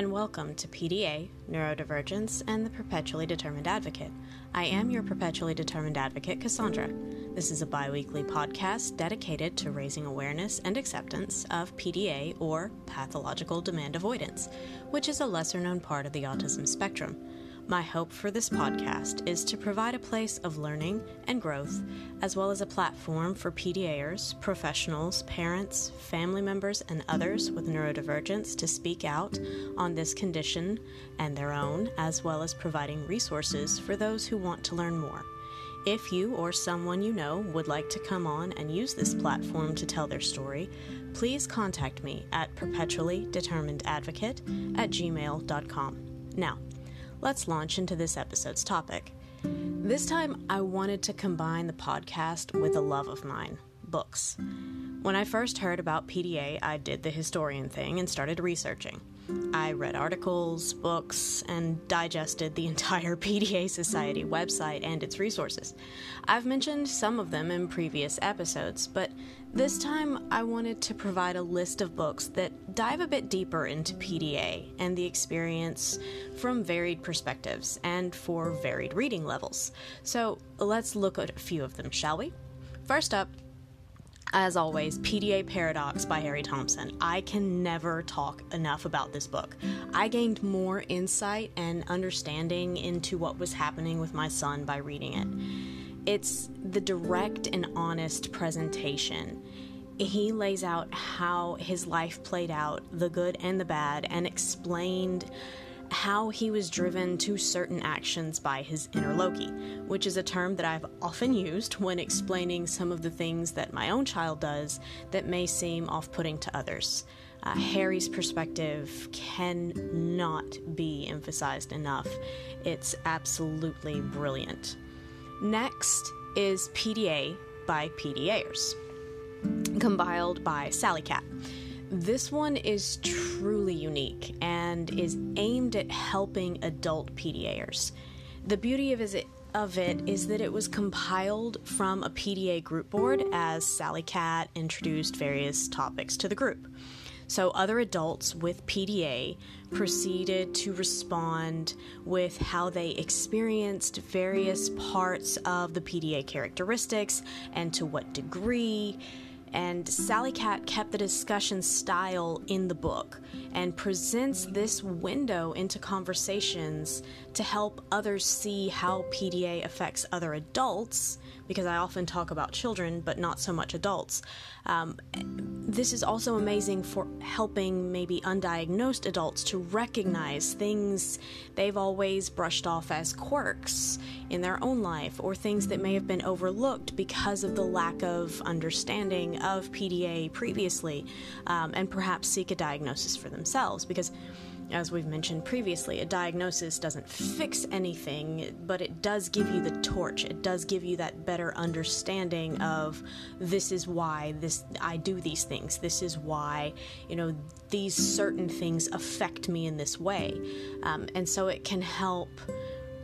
and welcome to PDA, Neurodivergence, and the Perpetually Determined Advocate. I am your Perpetually Determined Advocate, Cassandra. This is a bi weekly podcast dedicated to raising awareness and acceptance of PDA, or pathological demand avoidance, which is a lesser known part of the autism spectrum. My hope for this podcast is to provide a place of learning and growth, as well as a platform for PDAers, professionals, parents, family members, and others with neurodivergence to speak out on this condition and their own, as well as providing resources for those who want to learn more. If you or someone you know would like to come on and use this platform to tell their story, please contact me at perpetuallydeterminedadvocate at gmail.com. Now, let's launch into this episode's topic. This time, I wanted to combine the podcast with a love of mine books. When I first heard about PDA, I did the historian thing and started researching. I read articles, books, and digested the entire PDA Society website and its resources. I've mentioned some of them in previous episodes, but this time I wanted to provide a list of books that dive a bit deeper into PDA and the experience from varied perspectives and for varied reading levels. So let's look at a few of them, shall we? First up, as always, PDA Paradox by Harry Thompson. I can never talk enough about this book. I gained more insight and understanding into what was happening with my son by reading it. It's the direct and honest presentation. He lays out how his life played out, the good and the bad, and explained how he was driven to certain actions by his inner Loki, which is a term that I've often used when explaining some of the things that my own child does that may seem off putting to others. Uh, Harry's perspective cannot be emphasized enough. It's absolutely brilliant. Next is PDA by PDAers, compiled by Sally Cat. This one is truly unique and is aimed at helping adult PDAers. The beauty of it, of it is that it was compiled from a PDA group board as Sally Cat introduced various topics to the group. So, other adults with PDA proceeded to respond with how they experienced various parts of the PDA characteristics and to what degree and Sally Cat kept the discussion style in the book and presents this window into conversations to help others see how PDA affects other adults, because I often talk about children, but not so much adults. Um, this is also amazing for helping maybe undiagnosed adults to recognize things they've always brushed off as quirks in their own life or things that may have been overlooked because of the lack of understanding of PDA previously, um, and perhaps seek a diagnosis for themselves because as we've mentioned previously, a diagnosis doesn't fix anything, but it does give you the torch. It does give you that better understanding of this is why this I do these things. This is why you know these certain things affect me in this way, um, and so it can help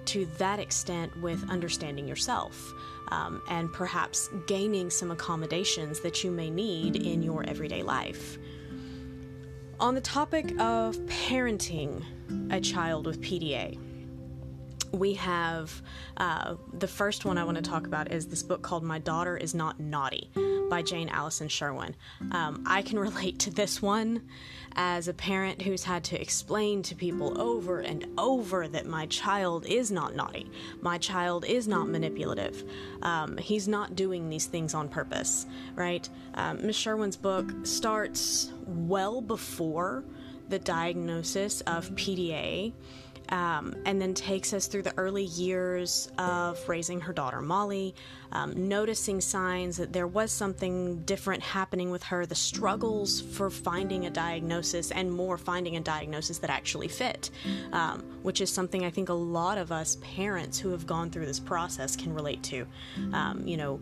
to that extent with understanding yourself. Um, and perhaps gaining some accommodations that you may need in your everyday life. On the topic of parenting a child with PDA, we have uh, the first one I want to talk about is this book called My Daughter Is Not Naughty by Jane Alison Sherwin. Um, I can relate to this one as a parent who's had to explain to people over and over that my child is not naughty, my child is not manipulative, um, he's not doing these things on purpose, right? Um, Miss Sherwin's book starts well before the diagnosis of PDA um, and then takes us through the early years of raising her daughter Molly, um, noticing signs that there was something different happening with her, the struggles for finding a diagnosis, and more finding a diagnosis that actually fit, um, which is something I think a lot of us parents who have gone through this process can relate to. Um, you know,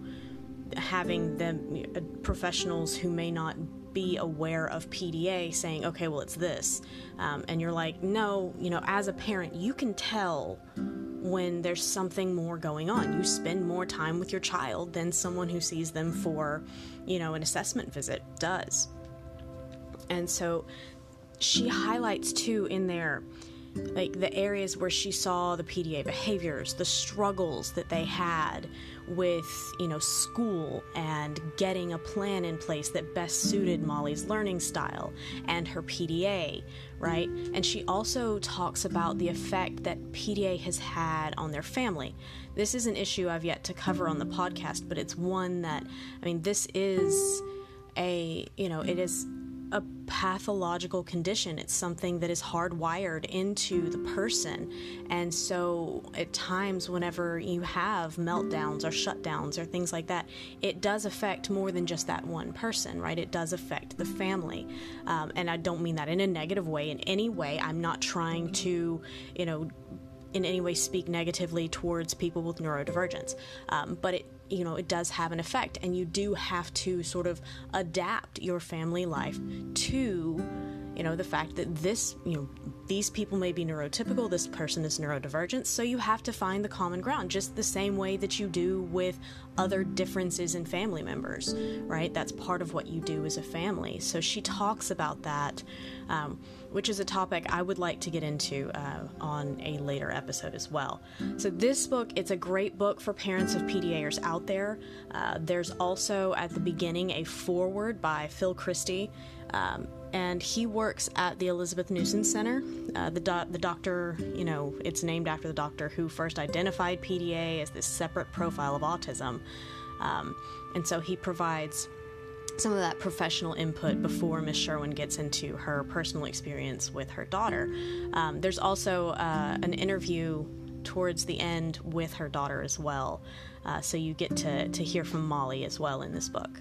having the uh, professionals who may not be aware of PDA saying, okay, well, it's this. Um, and you're like, no, you know, as a parent, you can tell when there's something more going on. You spend more time with your child than someone who sees them for, you know, an assessment visit does. And so she highlights too in there like the areas where she saw the PDA behaviors, the struggles that they had with, you know, school and getting a plan in place that best suited Molly's learning style and her PDA, right? And she also talks about the effect that PDA has had on their family. This is an issue I've yet to cover on the podcast, but it's one that I mean, this is a, you know, it is a pathological condition. It's something that is hardwired into the person. And so, at times, whenever you have meltdowns or shutdowns or things like that, it does affect more than just that one person, right? It does affect the family. Um, and I don't mean that in a negative way in any way. I'm not trying to, you know, in any way speak negatively towards people with neurodivergence. Um, but it you know it does have an effect and you do have to sort of adapt your family life to you know the fact that this you know these people may be neurotypical this person is neurodivergent so you have to find the common ground just the same way that you do with other differences in family members right? That's part of what you do as a family. So she talks about that um, which is a topic i would like to get into uh, on a later episode as well so this book it's a great book for parents of pdaers out there uh, there's also at the beginning a foreword by phil christie um, and he works at the Elizabeth Newson Center. Uh, the, do- the doctor, you know, it's named after the doctor who first identified PDA as this separate profile of autism. Um, and so he provides some of that professional input before Miss Sherwin gets into her personal experience with her daughter. Um, there's also uh, an interview towards the end with her daughter as well. Uh, so you get to, to hear from Molly as well in this book.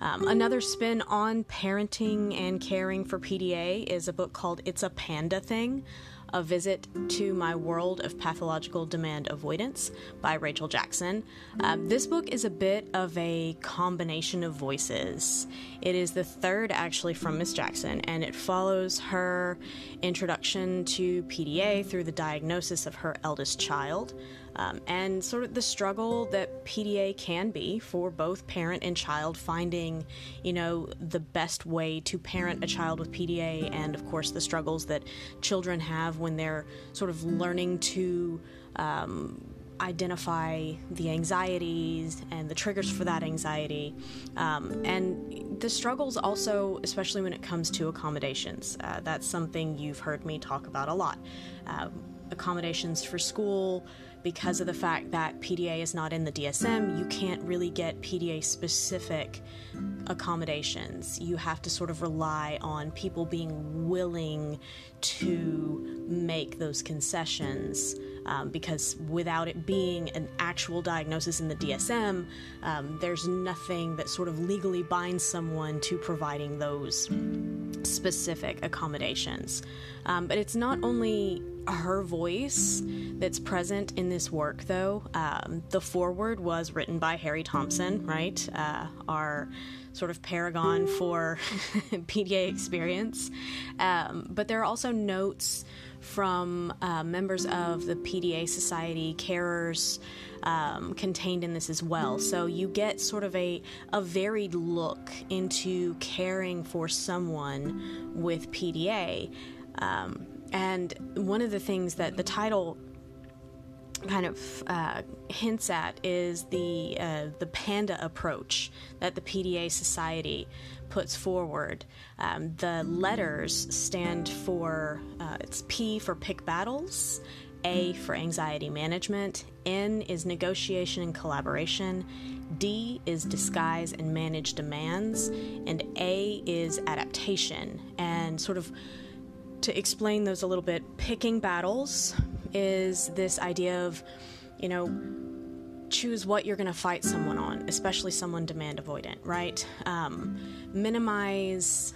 Um, another spin on parenting and caring for PDA is a book called It's a Panda Thing A Visit to My World of Pathological Demand Avoidance by Rachel Jackson. Um, this book is a bit of a combination of voices. It is the third, actually, from Miss Jackson, and it follows her introduction to PDA through the diagnosis of her eldest child um, and sort of the struggle that PDA can be for both parent and child finding, you know, the best way to parent a child with PDA, and of course the struggles that children have when they're sort of learning to. Um, identify the anxieties and the triggers for that anxiety, um, and the struggles also, especially when it comes to accommodations. Uh, that's something you've heard me talk about a lot. Uh, accommodations for school, because of the fact that PDA is not in the DSM, you can't really get PDA specific accommodations. You have to sort of rely on people being willing to make those concessions. Um, because without it being an actual diagnosis in the DSM, um, there's nothing that sort of legally binds someone to providing those specific accommodations. Um, but it's not only her voice that's present in this work, though. Um, the foreword was written by Harry Thompson, right? Uh, our sort of paragon for PDA experience. Um, but there are also notes from uh, members of the PDA Society, carers, um, contained in this as well. So you get sort of a, a varied look into caring for someone with PDA. Um, and one of the things that the title kind of uh, hints at is the uh, the panda approach that the PDA Society puts forward. Um, the letters stand for uh, it's P for pick battles, A for anxiety management, N is negotiation and collaboration, D is disguise and manage demands, and A is adaptation and sort of to explain those a little bit, picking battles is this idea of, you know, choose what you're going to fight someone on, especially someone demand avoidant, right? Um, minimize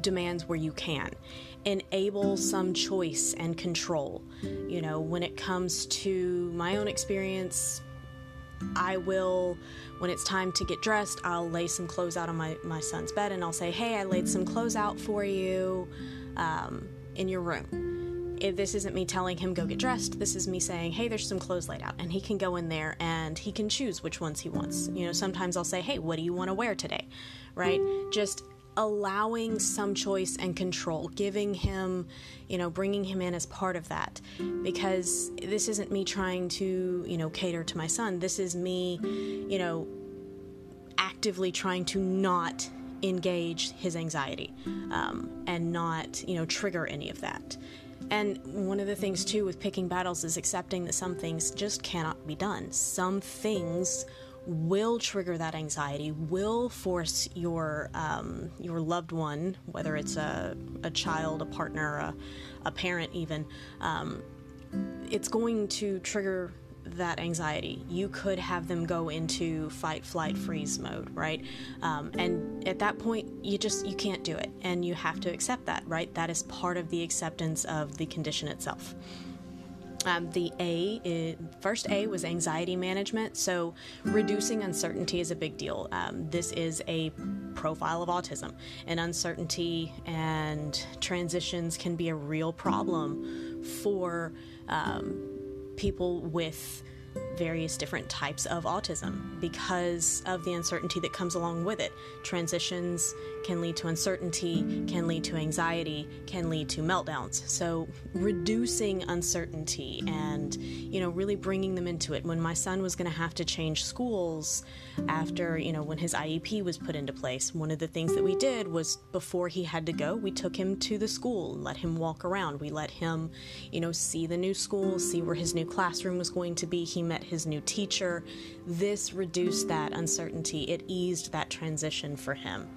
demands where you can. Enable some choice and control. You know, when it comes to my own experience, I will, when it's time to get dressed, I'll lay some clothes out on my, my son's bed and I'll say, Hey, I laid some clothes out for you um, in your room. If this isn't me telling him go get dressed, this is me saying, Hey, there's some clothes laid out. And he can go in there and he can choose which ones he wants. You know, sometimes I'll say, Hey, what do you want to wear today? Right? Just allowing some choice and control, giving him, you know, bringing him in as part of that. Because this isn't me trying to, you know, cater to my son. This is me, you know, actively trying to not engage his anxiety um, and not, you know, trigger any of that. And one of the things, too, with picking battles is accepting that some things just cannot be done. Some things will trigger that anxiety, will force your um, your loved one, whether it's a, a child, a partner, a, a parent, even, um, it's going to trigger that anxiety. You could have them go into fight, flight, freeze mode, right? Um, and at that point, you just you can't do it, and you have to accept that, right? That is part of the acceptance of the condition itself. Um, the A, first A was anxiety management. So, reducing uncertainty is a big deal. Um, this is a profile of autism, and uncertainty and transitions can be a real problem for um, people with various different types of autism because of the uncertainty that comes along with it. Transitions can lead to uncertainty, can lead to anxiety, can lead to meltdowns. So, reducing uncertainty and, you know, really bringing them into it. When my son was going to have to change schools after, you know, when his IEP was put into place, one of the things that we did was before he had to go, we took him to the school, let him walk around. We let him, you know, see the new school, see where his new classroom was going to be. He met his new teacher. This reduced that uncertainty, it eased that transition for him.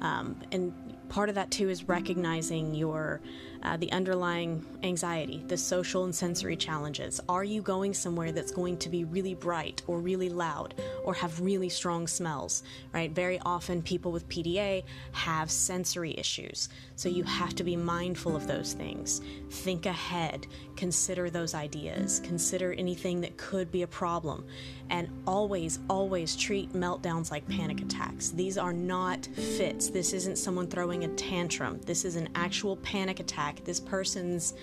Um, and part of that too is recognizing your uh, the underlying anxiety, the social and sensory challenges. Are you going somewhere that's going to be really bright or really loud or have really strong smells? Right? Very often, people with PDA have sensory issues, so you have to be mindful of those things. Think ahead, consider those ideas, consider anything that could be a problem, and always, always treat meltdowns like panic attacks. These are not fits. This isn't someone throwing a tantrum. This is an actual panic attack. This person's,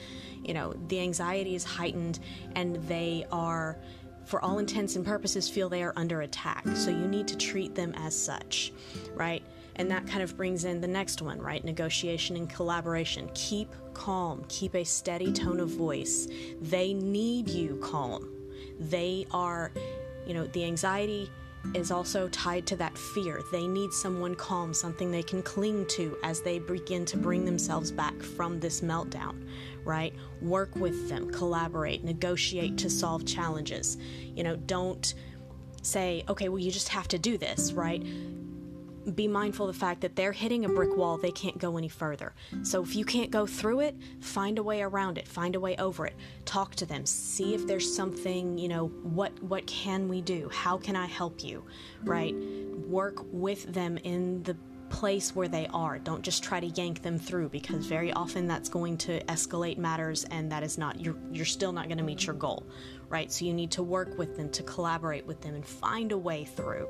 you know, the anxiety is heightened and they are, for all intents and purposes, feel they are under attack. So you need to treat them as such, right? And that kind of brings in the next one, right? Negotiation and collaboration. Keep calm, keep a steady tone of voice. They need you calm. They are you know, the anxiety is also tied to that fear. They need someone calm, something they can cling to as they begin to bring themselves back from this meltdown, right? Work with them, collaborate, negotiate to solve challenges. You know, don't say, okay, well, you just have to do this, right? Be mindful of the fact that they're hitting a brick wall, they can't go any further. So if you can't go through it, find a way around it, find a way over it. Talk to them, see if there's something, you know, what what can we do? How can I help you? Right? Work with them in the place where they are. Don't just try to yank them through because very often that's going to escalate matters and that is not you're you're still not going to meet your goal, right? So you need to work with them, to collaborate with them and find a way through.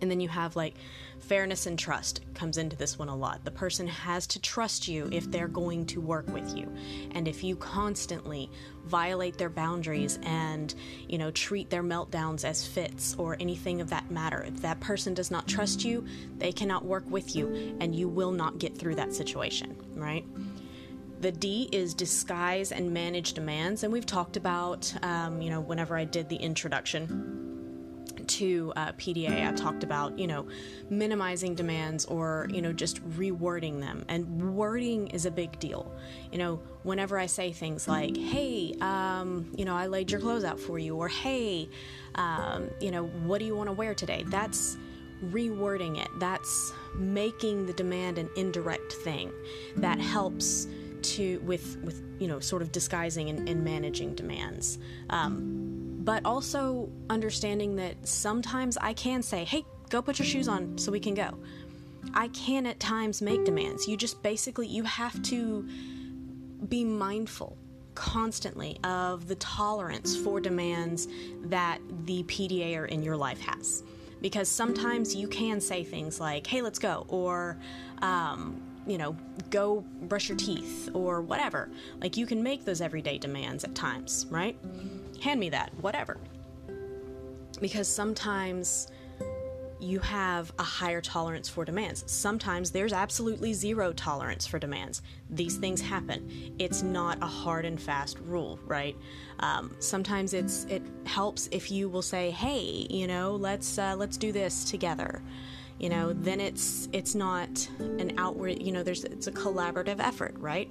And then you have like fairness and trust comes into this one a lot. The person has to trust you if they're going to work with you. And if you constantly violate their boundaries and, you know, treat their meltdowns as fits or anything of that matter, if that person does not trust you, they cannot work with you and you will not get through that situation, right? The D is disguise and manage demands, and we've talked about, um, you know, whenever I did the introduction to uh, PDA, I talked about, you know, minimizing demands or, you know, just rewording them. And wording is a big deal. You know, whenever I say things like, hey, um, you know, I laid your clothes out for you, or hey, um, you know, what do you want to wear today? That's rewording it. That's making the demand an indirect thing that helps to with with you know sort of disguising and, and managing demands um, but also understanding that sometimes I can say, hey, go put your shoes on so we can go. I can at times make demands. You just basically you have to be mindful constantly of the tolerance for demands that the PDA or in your life has. Because sometimes you can say things like, hey, let's go, or, um, you know, go brush your teeth, or whatever. Like you can make those everyday demands at times, right? Hand me that, whatever. Because sometimes you have a higher tolerance for demands. Sometimes there's absolutely zero tolerance for demands. These things happen. It's not a hard and fast rule, right? Um, sometimes it's it helps if you will say, "Hey, you know, let's uh, let's do this together." You know, then it's it's not an outward. You know, there's it's a collaborative effort, right?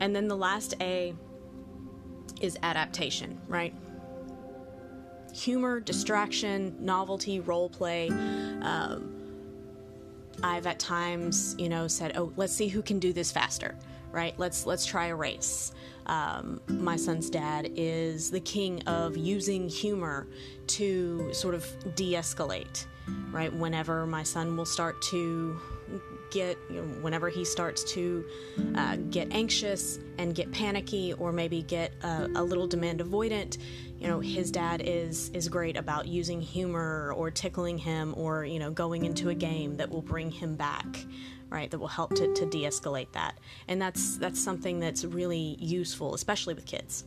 And then the last A is adaptation, right? humor, distraction, novelty, role play. Um, I've at times, you know, said, "Oh, let's see who can do this faster." Right? Let's let's try a race. Um, my son's dad is the king of using humor to sort of de-escalate. Right? Whenever my son will start to get you know, whenever he starts to uh, get anxious and get panicky or maybe get a, a, little demand avoidant you know his dad is is great about using humor or tickling him or you know going into a game that will bring him back right that will help to, to de-escalate that and that's that's something that's really useful especially with kids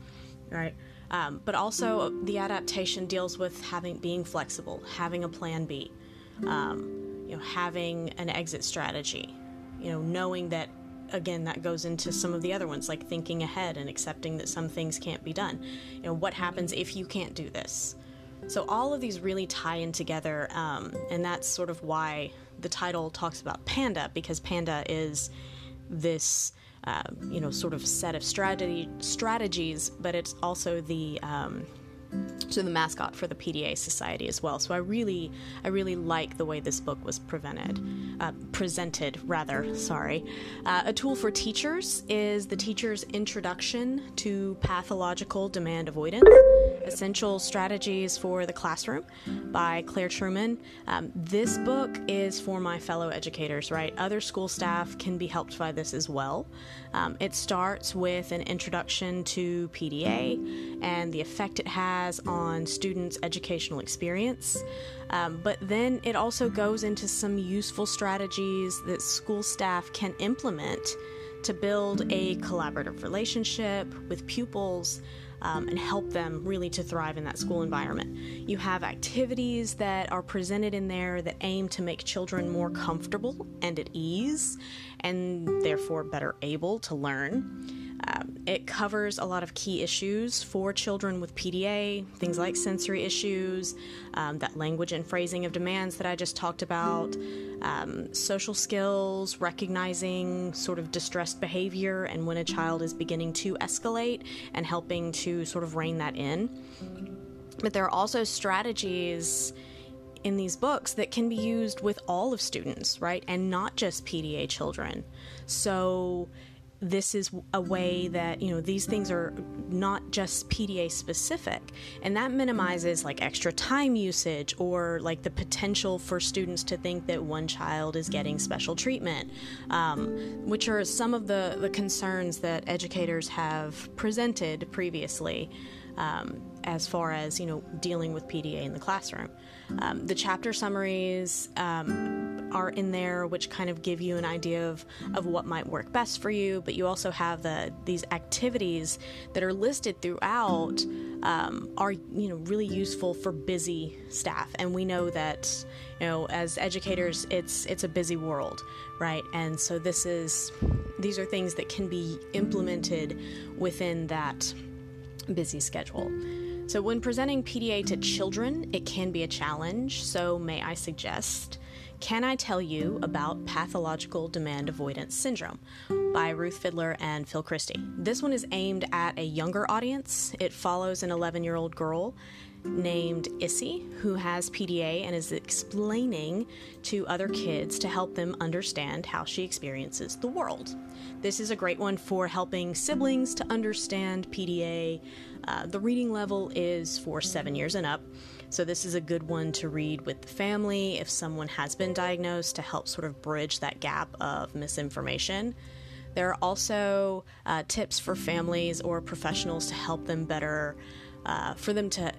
right um, but also the adaptation deals with having being flexible having a plan b um, you know having an exit strategy you know knowing that again, that goes into some of the other ones, like thinking ahead and accepting that some things can't be done. You know, what happens if you can't do this? So all of these really tie in together, um, and that's sort of why the title talks about Panda, because Panda is this, uh, you know, sort of set of strategy strategies, but it's also the um, to the mascot for the PDA Society as well. So I really, I really like the way this book was prevented, uh, presented rather. Sorry, uh, a tool for teachers is the teacher's introduction to pathological demand avoidance. Essential Strategies for the Classroom by Clare Truman. Um, this book is for my fellow educators, right? Other school staff can be helped by this as well. Um, it starts with an introduction to PDA and the effect it has on students' educational experience. Um, but then it also goes into some useful strategies that school staff can implement to build a collaborative relationship with pupils um, and help them really to thrive in that school environment. You have activities that are presented in there that aim to make children more comfortable and at ease and therefore better able to learn. Um, it covers a lot of key issues for children with PDA, things like sensory issues, um, that language and phrasing of demands that I just talked about, um, social skills, recognizing sort of distressed behavior and when a child is beginning to escalate and helping to sort of rein that in. But there are also strategies in these books that can be used with all of students, right? And not just PDA children. So this is a way that you know these things are not just PDA specific and that minimizes like extra time usage or like the potential for students to think that one child is getting special treatment um, which are some of the the concerns that educators have presented previously um, as far as you know dealing with PDA in the classroom. Um, the chapter summaries um, are in there, which kind of give you an idea of, of what might work best for you. But you also have the these activities that are listed throughout um, are you know really useful for busy staff, and we know that you know as educators, it's it's a busy world, right? And so this is these are things that can be implemented within that busy schedule. So, when presenting PDA to children, it can be a challenge. So, may I suggest Can I Tell You About Pathological Demand Avoidance Syndrome by Ruth Fidler and Phil Christie. This one is aimed at a younger audience. It follows an 11 year old girl named Issy who has PDA and is explaining to other kids to help them understand how she experiences the world. This is a great one for helping siblings to understand PDA uh, the reading level is for seven years and up, so this is a good one to read with the family if someone has been diagnosed to help sort of bridge that gap of misinformation. There are also uh, tips for families or professionals to help them better, uh, for them to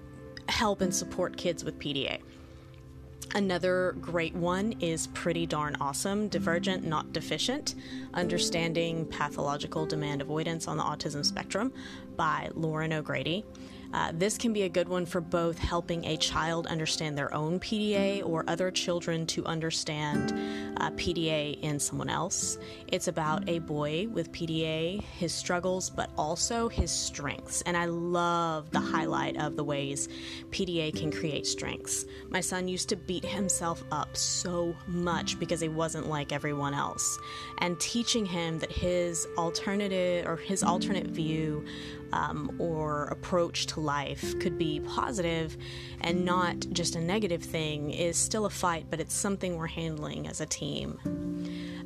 help and support kids with PDA. Another great one is Pretty Darn Awesome Divergent, Not Deficient Understanding Pathological Demand Avoidance on the Autism Spectrum by Lauren O'Grady. Uh, this can be a good one for both helping a child understand their own PDA or other children to understand uh, PDA in someone else. It's about a boy with PDA, his struggles, but also his strengths. And I love the highlight of the ways PDA can create strengths. My son used to beat himself up so much because he wasn't like everyone else. And teaching him that his alternative or his alternate view um, or approach to life could be positive and not just a negative thing is still a fight, but it's something we're handling as a team.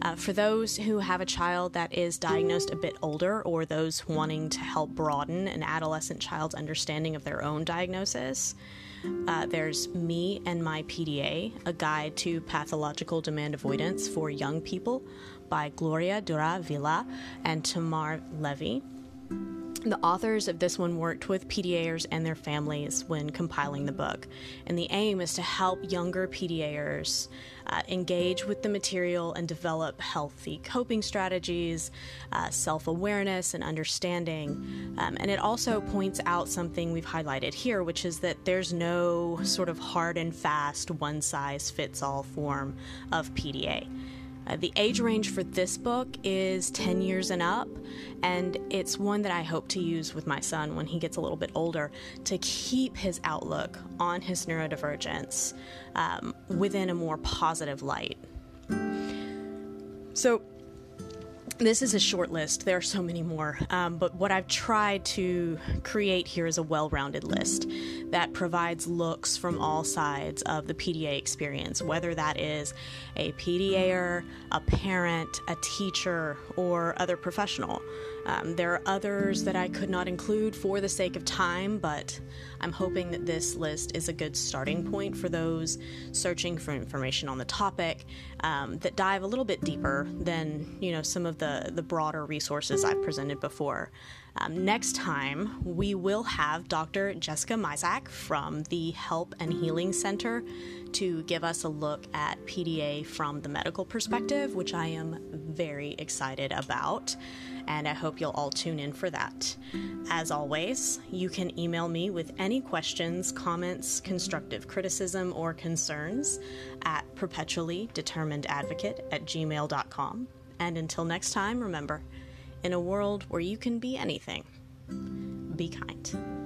Uh, for those who have a child that is diagnosed a bit older, or those wanting to help broaden an adolescent child's understanding of their own diagnosis, uh, there's Me and My PDA, a guide to pathological demand avoidance for young people by Gloria Dura Vila and Tamar Levi. The authors of this one worked with PDAers and their families when compiling the book, and the aim is to help younger PDAers uh, engage with the material and develop healthy coping strategies, uh, self awareness, and understanding. Um, and it also points out something we've highlighted here, which is that there's no sort of hard and fast, one size fits all form of PDA. Uh, the age range for this book is 10 years and up, and it's one that I hope to use with my son when he gets a little bit older to keep his outlook on his neurodivergence um, within a more positive light. So, this is a short list. There are so many more. Um, but what I've tried to create here is a well rounded list that provides looks from all sides of the PDA experience, whether that is a PDAer, a parent, a teacher, or other professional. Um, there are others that I could not include for the sake of time, but I'm hoping that this list is a good starting point for those searching for information on the topic um, that dive a little bit deeper than you know some of the the broader resources I've presented before. Um, next time, we will have Dr. Jessica Mizak from the Help and Healing Center to give us a look at PDA from the medical perspective, which I am very excited about and I hope you'll all tune in for that. As always, you can email me with any questions, comments, constructive criticism, or concerns at perpetuallydeterminedadvocate at gmail.com. And until next time, remember, in a world where you can be anything, be kind.